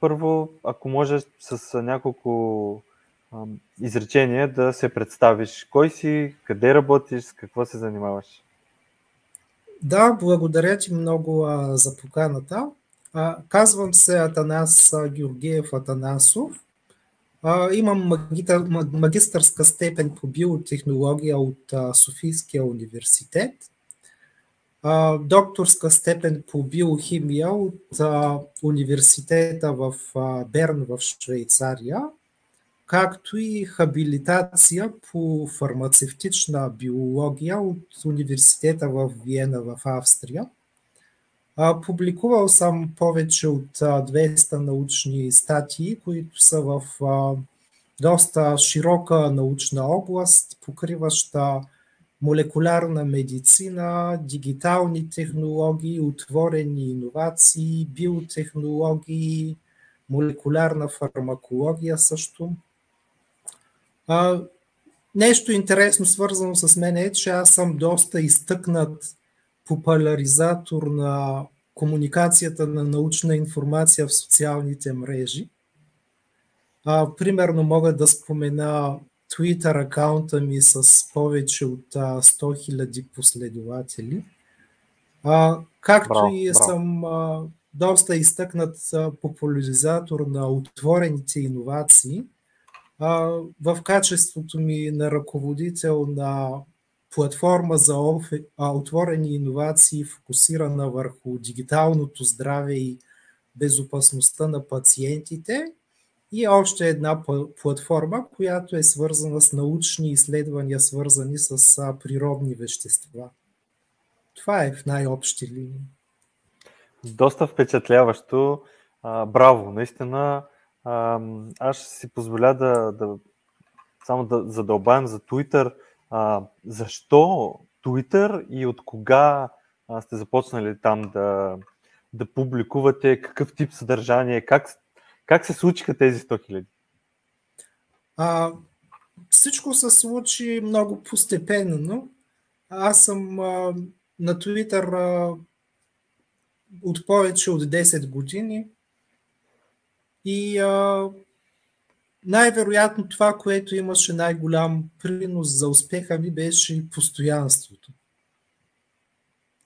първо, ако можеш с няколко изречения да се представиш. Кой си, къде работиш, с какво се занимаваш? Да, благодаря ти много а, за поканата. А, казвам се Атанас Георгиев Атанасов. А, имам магитър, магистърска степен по биотехнология от а, Софийския университет. А, докторска степен по биохимия от а, университета в а, Берн в Швейцария както и хабилитация по фармацевтична биология от университета в Виена в Австрия. Публикувал съм повече от 200 научни статии, които са в доста широка научна област, покриваща молекулярна медицина, дигитални технологии, отворени иновации, биотехнологии, молекулярна фармакология също. А, нещо интересно свързано с мен е, че аз съм доста изтъкнат популяризатор на комуникацията на научна информация в социалните мрежи. А, примерно мога да спомена Twitter акаунта ми с повече от 100 000 последователи. А, както браво, и браво. съм а, доста изтъкнат популяризатор на отворените иновации – в качеството ми на ръководител на платформа за отворени иновации, фокусирана върху дигиталното здраве и безопасността на пациентите и още една платформа, която е свързана с научни изследвания, свързани с природни вещества. Това е в най-общи линии. Доста впечатляващо. Браво! Наистина аз ще си позволя да, да само да задълбаем за Twitter. Защо Twitter и от кога сте започнали там да, да публикувате, какъв тип съдържание, как, как се случиха тези 100 000? А, всичко се случи много постепенно. Аз съм а, на Twitter а, от повече от 10 години. И а, най-вероятно това, което имаше най-голям принос за успеха ми, беше постоянството.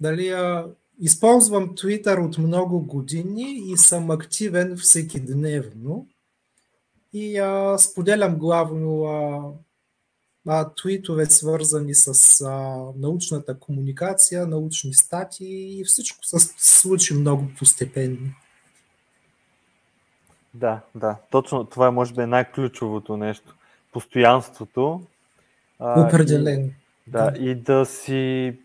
Дали, а, използвам Twitter от много години и съм активен всеки дневно. И а, споделям главно а, а, твитове, свързани с а, научната комуникация, научни статии и всичко се случи много постепенно. Да, да. Точно това е, може би, най-ключовото нещо. Постоянството. Определено. Да, да, и да си,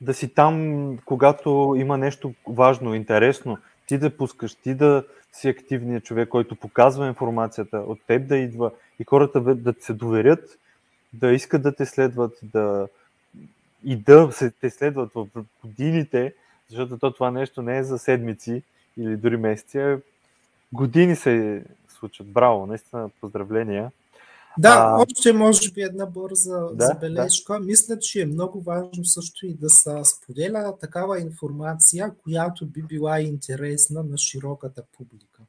да си там, когато има нещо важно, интересно, ти да пускаш, ти да си активният човек, който показва информацията, от теб да идва и хората да се доверят, да искат да те следват, да и да се те следват в годините, защото то това нещо не е за седмици или дори месеци, години се случат. Браво, наистина поздравления. Да, а... още може би една бърза да, забележка. Да. Мисля, че е много важно също и да се споделя такава информация, която би била интересна на широката публика.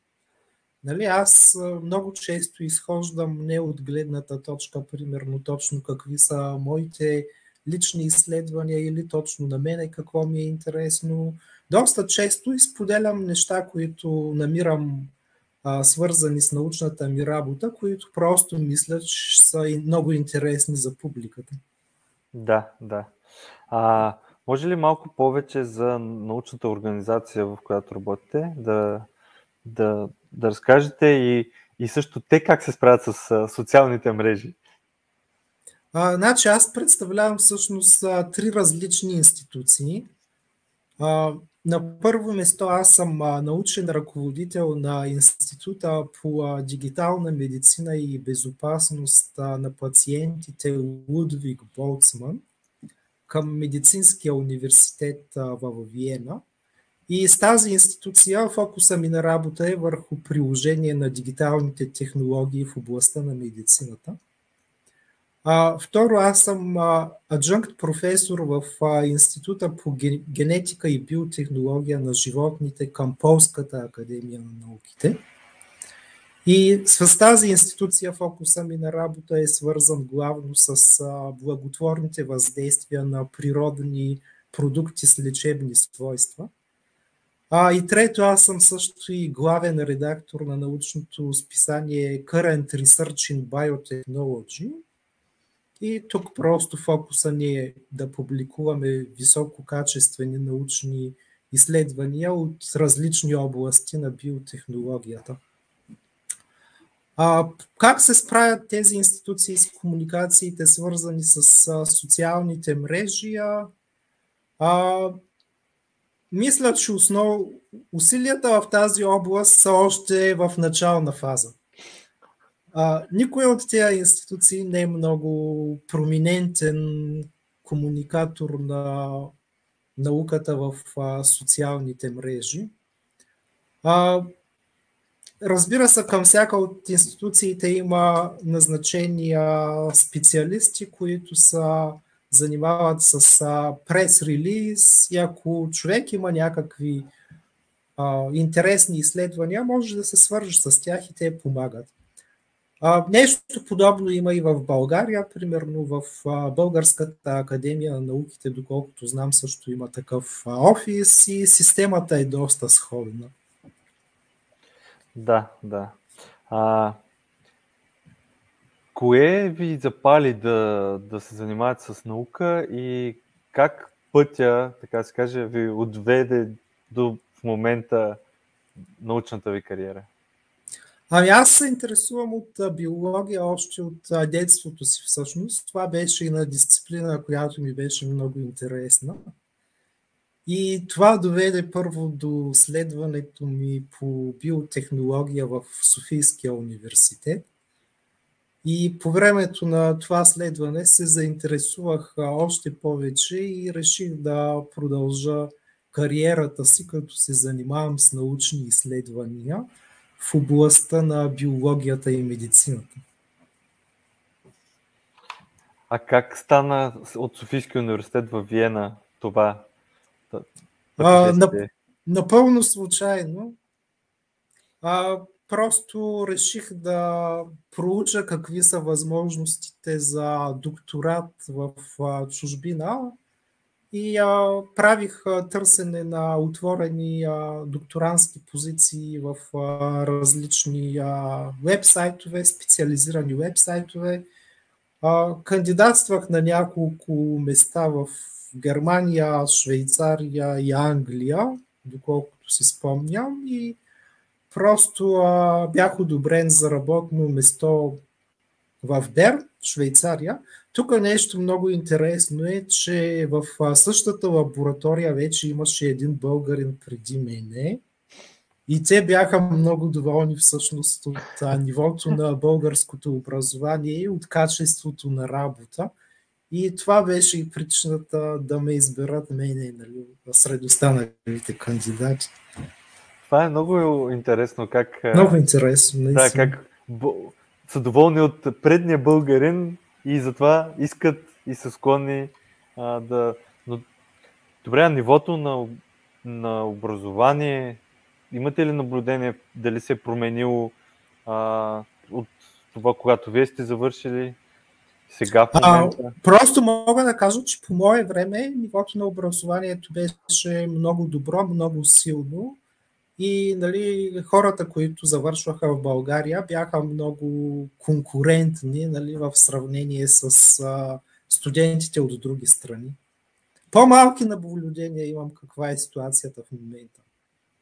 Нали, аз много често изхождам не от гледната точка, примерно точно какви са моите лични изследвания или точно на мене какво ми е интересно. Доста често изподелям неща, които намирам а, свързани с научната ми работа, които просто мисля, че са и много интересни за публиката. Да, да. А, може ли малко повече за научната организация, в която работите, да, да, да разкажете и, и също те как се справят с социалните мрежи? А, значи аз представлявам всъщност три различни институции. А, на първо место аз съм научен ръководител на Института по дигитална медицина и безопасност на пациентите Лудвиг Болцман към Медицинския университет в Виена. И с тази институция фокуса ми на работа е върху приложение на дигиталните технологии в областта на медицината. Второ, аз съм а, аджункт професор в Института по генетика и биотехнология на животните към Полската академия на науките. И с тази институция фокуса ми на работа е свързан главно с благотворните въздействия на природни продукти с лечебни свойства. А, и трето, аз съм също и главен редактор на научното списание Current Research in Biotechnology. И тук просто фокуса ни е да публикуваме висококачествени научни изследвания от различни области на биотехнологията. А, как се справят тези институции с комуникациите, свързани с а, социалните мрежи? А, а, мисля, че основ... усилията в тази област са още в начална фаза. А, никой от тези институции не е много проминентен комуникатор на науката в а, социалните мрежи. А, разбира се, към всяка от институциите има назначени специалисти, които са занимават с прес-релиз и ако човек има някакви а, интересни изследвания, може да се свържи с тях и те помагат. Нещо подобно има и в България, примерно в Българската академия на науките, доколкото знам, също има такъв офис и системата е доста сходна. Да, да. А, кое ви запали да, да се занимавате с наука и как пътя, така се каже, ви отведе до в момента научната ви кариера? Ами аз се интересувам от биология още от детството си всъщност. Това беше и на дисциплина, която ми беше много интересна. И това доведе първо до следването ми по биотехнология в Софийския университет. И по времето на това следване се заинтересувах още повече и реших да продължа кариерата си, като се занимавам с научни изследвания в областта на биологията и медицината. А как стана от Софийския университет в Виена това? А, напълно случайно. А, просто реших да проуча какви са възможностите за докторат в чужбина и а, правих а, търсене на отворени а, докторантски позиции в а, различни вебсайтове, специализирани вебсайтове. Кандидатствах на няколко места в Германия, Швейцария и Англия, доколкото си спомням. И Просто а, бях одобрен за работно место в Берн, Швейцария. Тук нещо много интересно е, че в същата лаборатория вече имаше един българин преди мене. И те бяха много доволни всъщност от нивото на българското образование и от качеството на работа. И това беше и причината да ме изберат мене нали, сред останалите кандидати. Това е много интересно как... Много интересно, наистина. Да, как са доволни от предния българин и затова искат и са склонни а, да... Но, добре, нивото на, на образование, имате ли наблюдение дали се е променило а, от това, когато вие сте завършили сега в момента? А, просто мога да кажа, че по мое време нивото на образованието беше много добро, много силно и нали, хората, които завършваха в България, бяха много конкурентни нали, в сравнение с а, студентите от други страни. По-малки наблюдения имам каква е ситуацията в момента.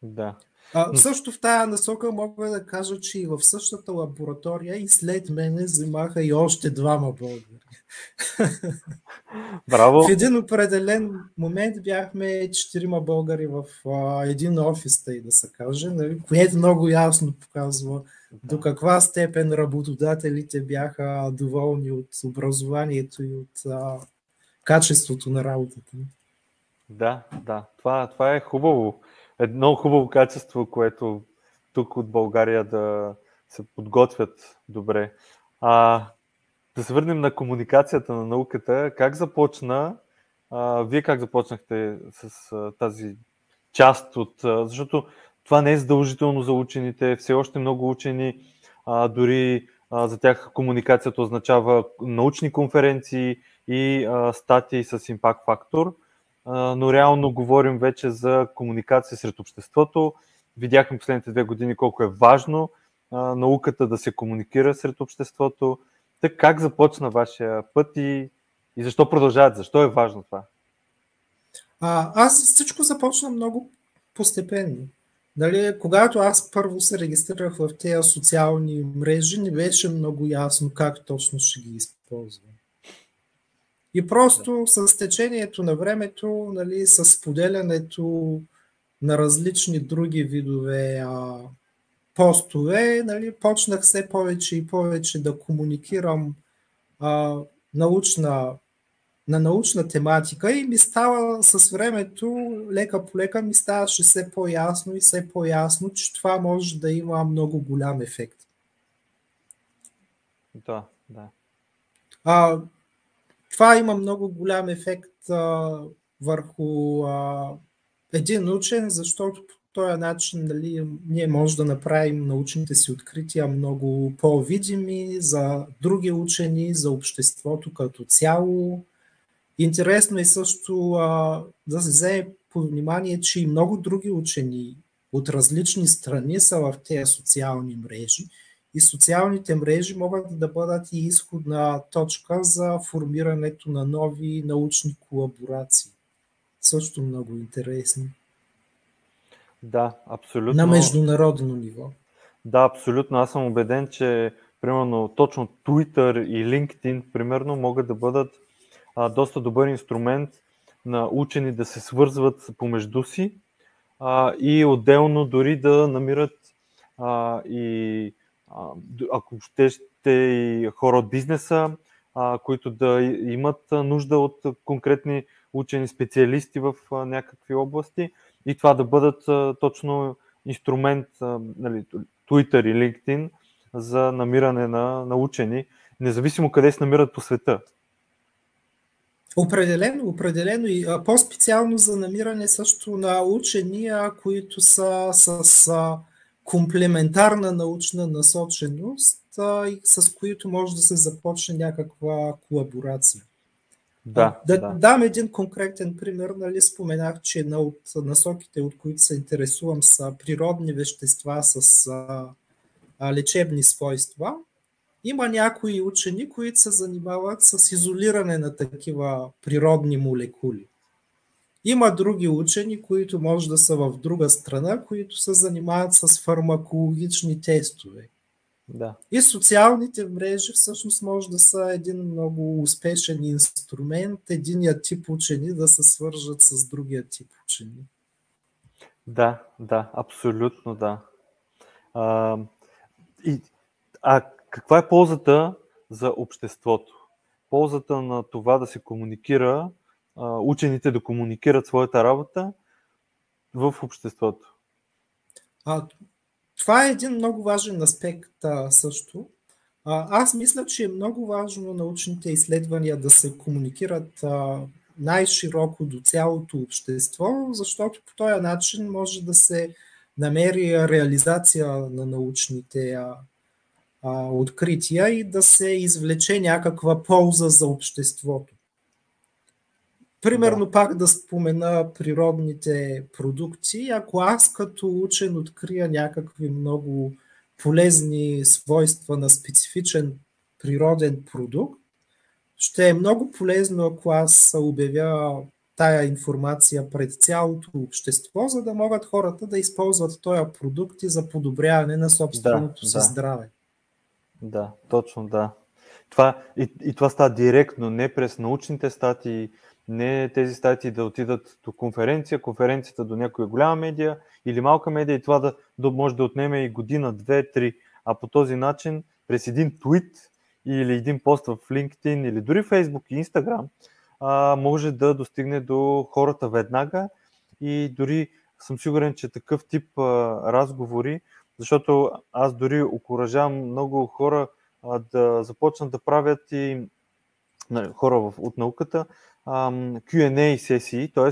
Да. А, също в тая насока мога да кажа, че и в същата лаборатория и след мене взимаха и още двама българи. Браво! В един определен момент бяхме четирима българи в а, един офис, тъй да се каже, нали, което много ясно показва до каква степен работодателите бяха доволни от образованието и от а, качеството на работата. Да, да. Това, това е хубаво едно хубаво качество, което тук от България да се подготвят добре. А, да се върнем на комуникацията на науката. Как започна? А, вие как започнахте с а, тази част от... А, защото това не е задължително за учените. Все още много учени а, дори а, за тях комуникацията означава научни конференции и а, статии с импакт фактор, но реално говорим вече за комуникация сред обществото. Видяхме последните две години колко е важно науката да се комуникира сред обществото. Так как започна вашия път и, и защо продължават? Защо е важно това? А, аз всичко започна много постепенно. Дали, когато аз първо се регистрирах в тези социални мрежи, не беше много ясно как точно ще ги използвам. И просто с течението на времето, нали, с поделянето на различни други видове а, постове, нали, почнах все повече и повече да комуникирам а, научна на научна тематика и ми става с времето, лека по лека ми ставаше все по-ясно и все по-ясно, че това може да има много голям ефект. Да, да. А, това има много голям ефект а, върху а, един учен, защото по този начин нали, ние може да направим научните си открития много по-видими за други учени, за обществото като цяло. Интересно е също а, да се вземе по внимание, че и много други учени от различни страни са в тези социални мрежи и социалните мрежи могат да бъдат и изходна точка за формирането на нови научни колаборации. Също много интересно. Да, абсолютно. На международно ниво. Да, абсолютно. Аз съм убеден, че примерно точно Twitter и LinkedIn примерно могат да бъдат а, доста добър инструмент на учени да се свързват помежду си а, и отделно дори да намират а, и ако ще, ще и хора от бизнеса, които да имат нужда от конкретни учени специалисти в някакви области и това да бъдат точно инструмент, нали, Twitter и LinkedIn за намиране на, на учени, независимо къде се намират по света. Определено, определено и по-специално за намиране също на учени, които са с комплементарна научна насоченост а, и с които може да се започне някаква колаборация. Да, да, да. дам един конкретен пример. Нали, споменах, че една от насоките, от които се интересувам, са природни вещества с а, а, лечебни свойства. Има някои учени, които се занимават с изолиране на такива природни молекули. Има други учени, които може да са в друга страна, които се занимават с фармакологични тестове. Да. И социалните мрежи всъщност може да са един много успешен инструмент, единия тип учени да се свържат с другия тип учени. Да, да, абсолютно да. А, и, а каква е ползата за обществото? Ползата на това да се комуникира, учените да комуникират своята работа в обществото. А, това е един много важен аспект а, също. А, аз мисля, че е много важно научните изследвания да се комуникират а, най-широко до цялото общество, защото по този начин може да се намери реализация на научните а, а, открития и да се извлече някаква полза за обществото. Примерно да. пак да спомена природните продукти. Ако аз като учен открия някакви много полезни свойства на специфичен природен продукт, ще е много полезно, ако аз обявя тая информация пред цялото общество, за да могат хората да използват този продукт и за подобряване на собственото да, си да. здраве. Да, точно да. Това, и, и това става директно, не през научните статии, не тези статии да отидат до конференция, конференцията до някоя голяма медия или малка медия и това да, да може да отнеме и година, две, три. А по този начин, през един твит или един пост в LinkedIn или дори Facebook и Instagram, а, може да достигне до хората веднага и дори съм сигурен, че такъв тип а, разговори защото аз дори окоръжавам много хора а, да започнат да правят и нали, хора в, от науката Q&A сесии, т.е.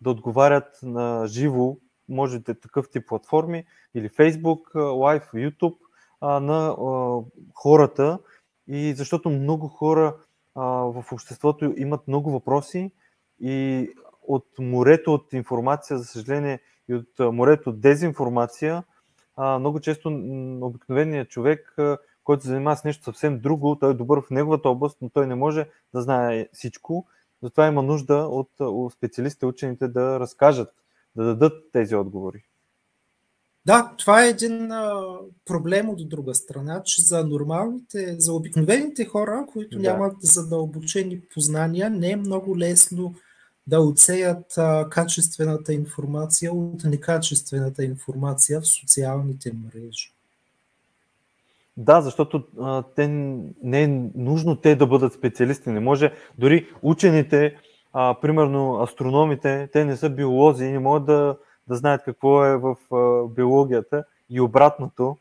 да отговарят на живо, може да е такъв тип платформи или Facebook, Live, YouTube, на хората и защото много хора в обществото имат много въпроси и от морето от информация, за съжаление, и от морето от дезинформация, много често обикновеният човек, който се занимава с нещо съвсем друго, той е добър в неговата област, но той не може да знае всичко. Затова има нужда от, специалистите, учените да разкажат, да дадат тези отговори. Да, това е един а, проблем от друга страна, че за нормалните, за обикновените хора, които да. нямат задълбочени познания, не е много лесно да отсеят а, качествената информация от некачествената информация в социалните мрежи. Да, защото а, те, не е нужно те да бъдат специалисти. Не може дори учените, а, примерно астрономите, те не са биолози и не могат да, да знаят какво е в а, биологията и обратното.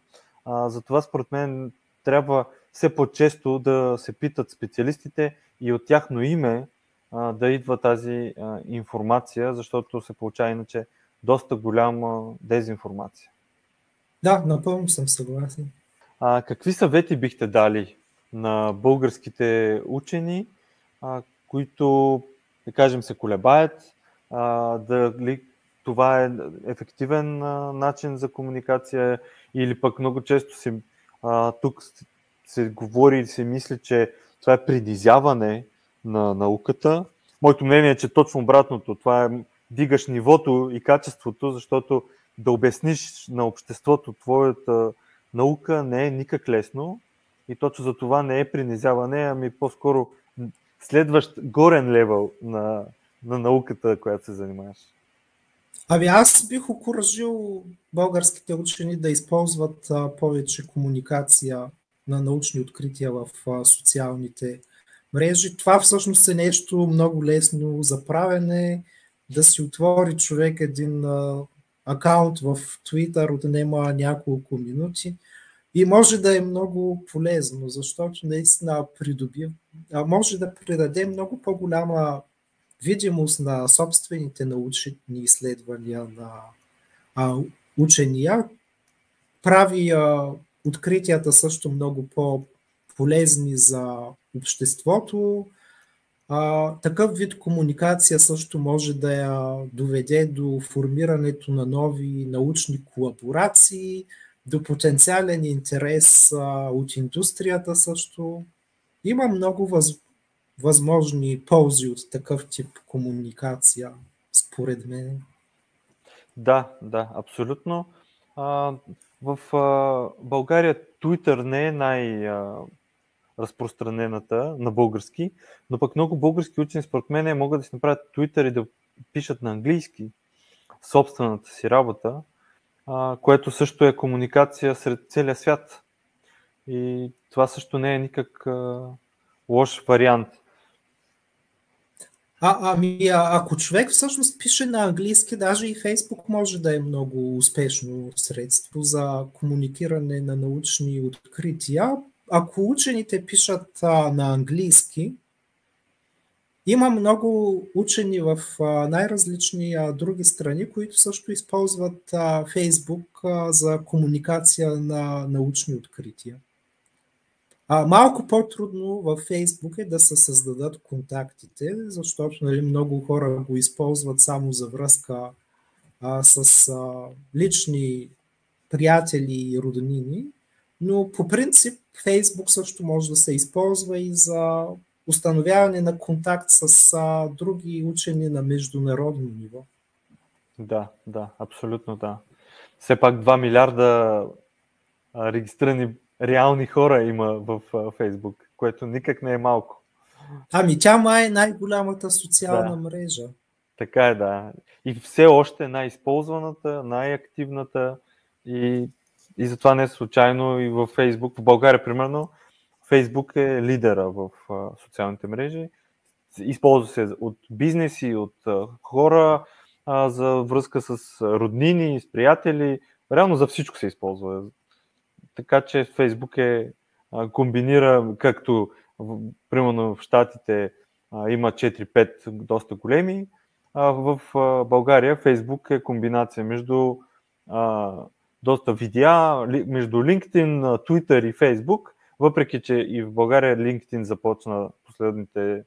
А, затова според мен трябва все по-често да се питат специалистите и от тяхно име а, да идва тази а, информация, защото се получава иначе доста голяма дезинформация. Да, напълно съм съгласен. А, какви съвети бихте дали на българските учени, а, които, да кажем, се колебаят, а, дали това е ефективен а, начин за комуникация или пък много често се, а, тук се говори и се мисли, че това е принизяване на науката. Моето мнение е, че точно обратното. Това е дигаш нивото и качеството, защото да обясниш на обществото твоята наука не е никак лесно и точно за това не е принизяване, ами по-скоро следващ горен левел на, на науката, която се занимаваш. Ами аз бих окоръжил българските учени да използват а, повече комуникация на научни открития в а, социалните мрежи. Това всъщност е нещо много лесно за правене, да си отвори човек един а, акаунт в Twitter, отнема няколко минути и може да е много полезно, защото наистина придоби, може да придаде много по-голяма видимост на собствените научни изследвания на а, учения, прави а, откритията също много по-полезни за обществото. А, такъв вид комуникация също може да я доведе до формирането на нови научни колаборации, до потенциален интерес а, от индустрията също. Има много въз, възможни ползи от такъв тип комуникация, според мен. Да, да, абсолютно. А, в а, България Twitter не е най- разпространената на български, но пък много български учени според мен могат да си направят Twitter и да пишат на английски собствената си работа, а, което също е комуникация сред целия свят. И това също не е никак а, лош вариант. А, ами, а, ако човек всъщност пише на английски, даже и Фейсбук може да е много успешно средство за комуникиране на научни открития. Ако учените пишат а, на английски, има много учени в най-различни други страни, които също използват Фейсбук за комуникация на научни открития. малко по-трудно във Фейсбук е да се създадат контактите, защото нали, много хора го използват само за връзка а, с а, лични приятели и роднини, но по принцип Фейсбук също може да се използва и за установяване на контакт с а, други учени на международно ниво. Да, да, абсолютно да. Все пак 2 милиарда а, регистрирани реални хора има в а, Фейсбук, което никак не е малко. Ами тя май е най-голямата социална да. мрежа. Така е, да. И все още най-използваната, най-активната и, и затова не е случайно и във Фейсбук. В България, примерно, Фейсбук е лидера в социалните мрежи. Използва се от бизнеси, от хора за връзка с роднини, с приятели. Реално за всичко се използва. Така че Фейсбук е комбинира, както примерно в Штатите има 4-5 доста големи, в България Фейсбук е комбинация между доста видеа между LinkedIn, Twitter и Facebook, въпреки че и в България LinkedIn започна последните,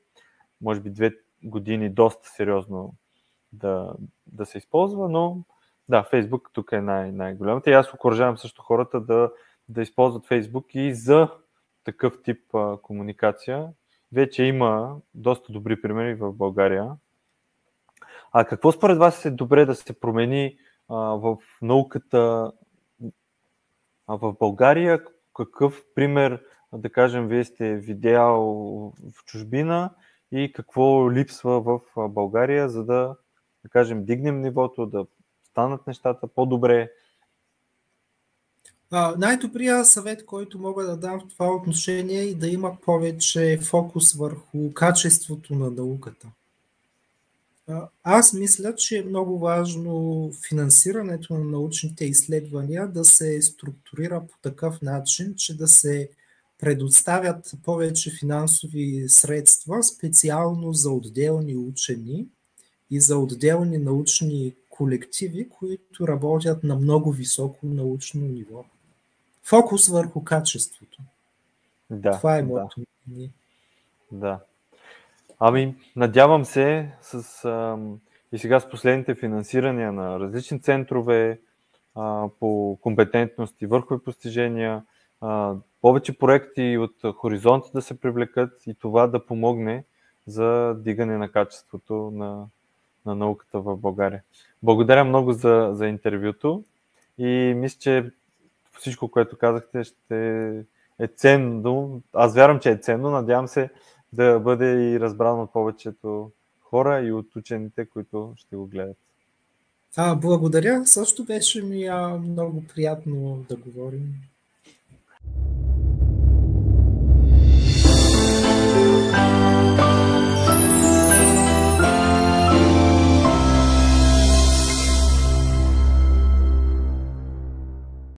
може би, две години доста сериозно да, да се използва, но да, Facebook тук е най- най-голямата. И аз окоръжавам също хората да, да използват Facebook и за такъв тип а, комуникация. Вече има доста добри примери в България. А какво според вас е добре да се промени а, в науката а в България? Какъв пример, да кажем, вие сте видял в чужбина и какво липсва в България, за да, да кажем, дигнем нивото, да станат нещата по-добре? най-добрият съвет, който мога да дам в това отношение е да има повече фокус върху качеството на науката. Аз мисля, че е много важно финансирането на научните изследвания да се структурира по такъв начин, че да се предоставят повече финансови средства специално за отделни учени и за отделни научни колективи, които работят на много високо научно ниво. Фокус върху качеството. Да, Това е моето мнение. Да. Ами, надявам се с, а, и сега с последните финансирания на различни центрове а, по компетентност и върхови постижения, а, повече проекти от хоризонта да се привлекат и това да помогне за дигане на качеството на, на науката в България. Благодаря много за, за интервюто и мисля, че всичко, което казахте, ще е ценно. Аз вярвам, че е ценно. Надявам се да бъде и разбрано от повечето хора и от учените, които ще го гледат. А, благодаря. Също беше ми а, много приятно да говорим.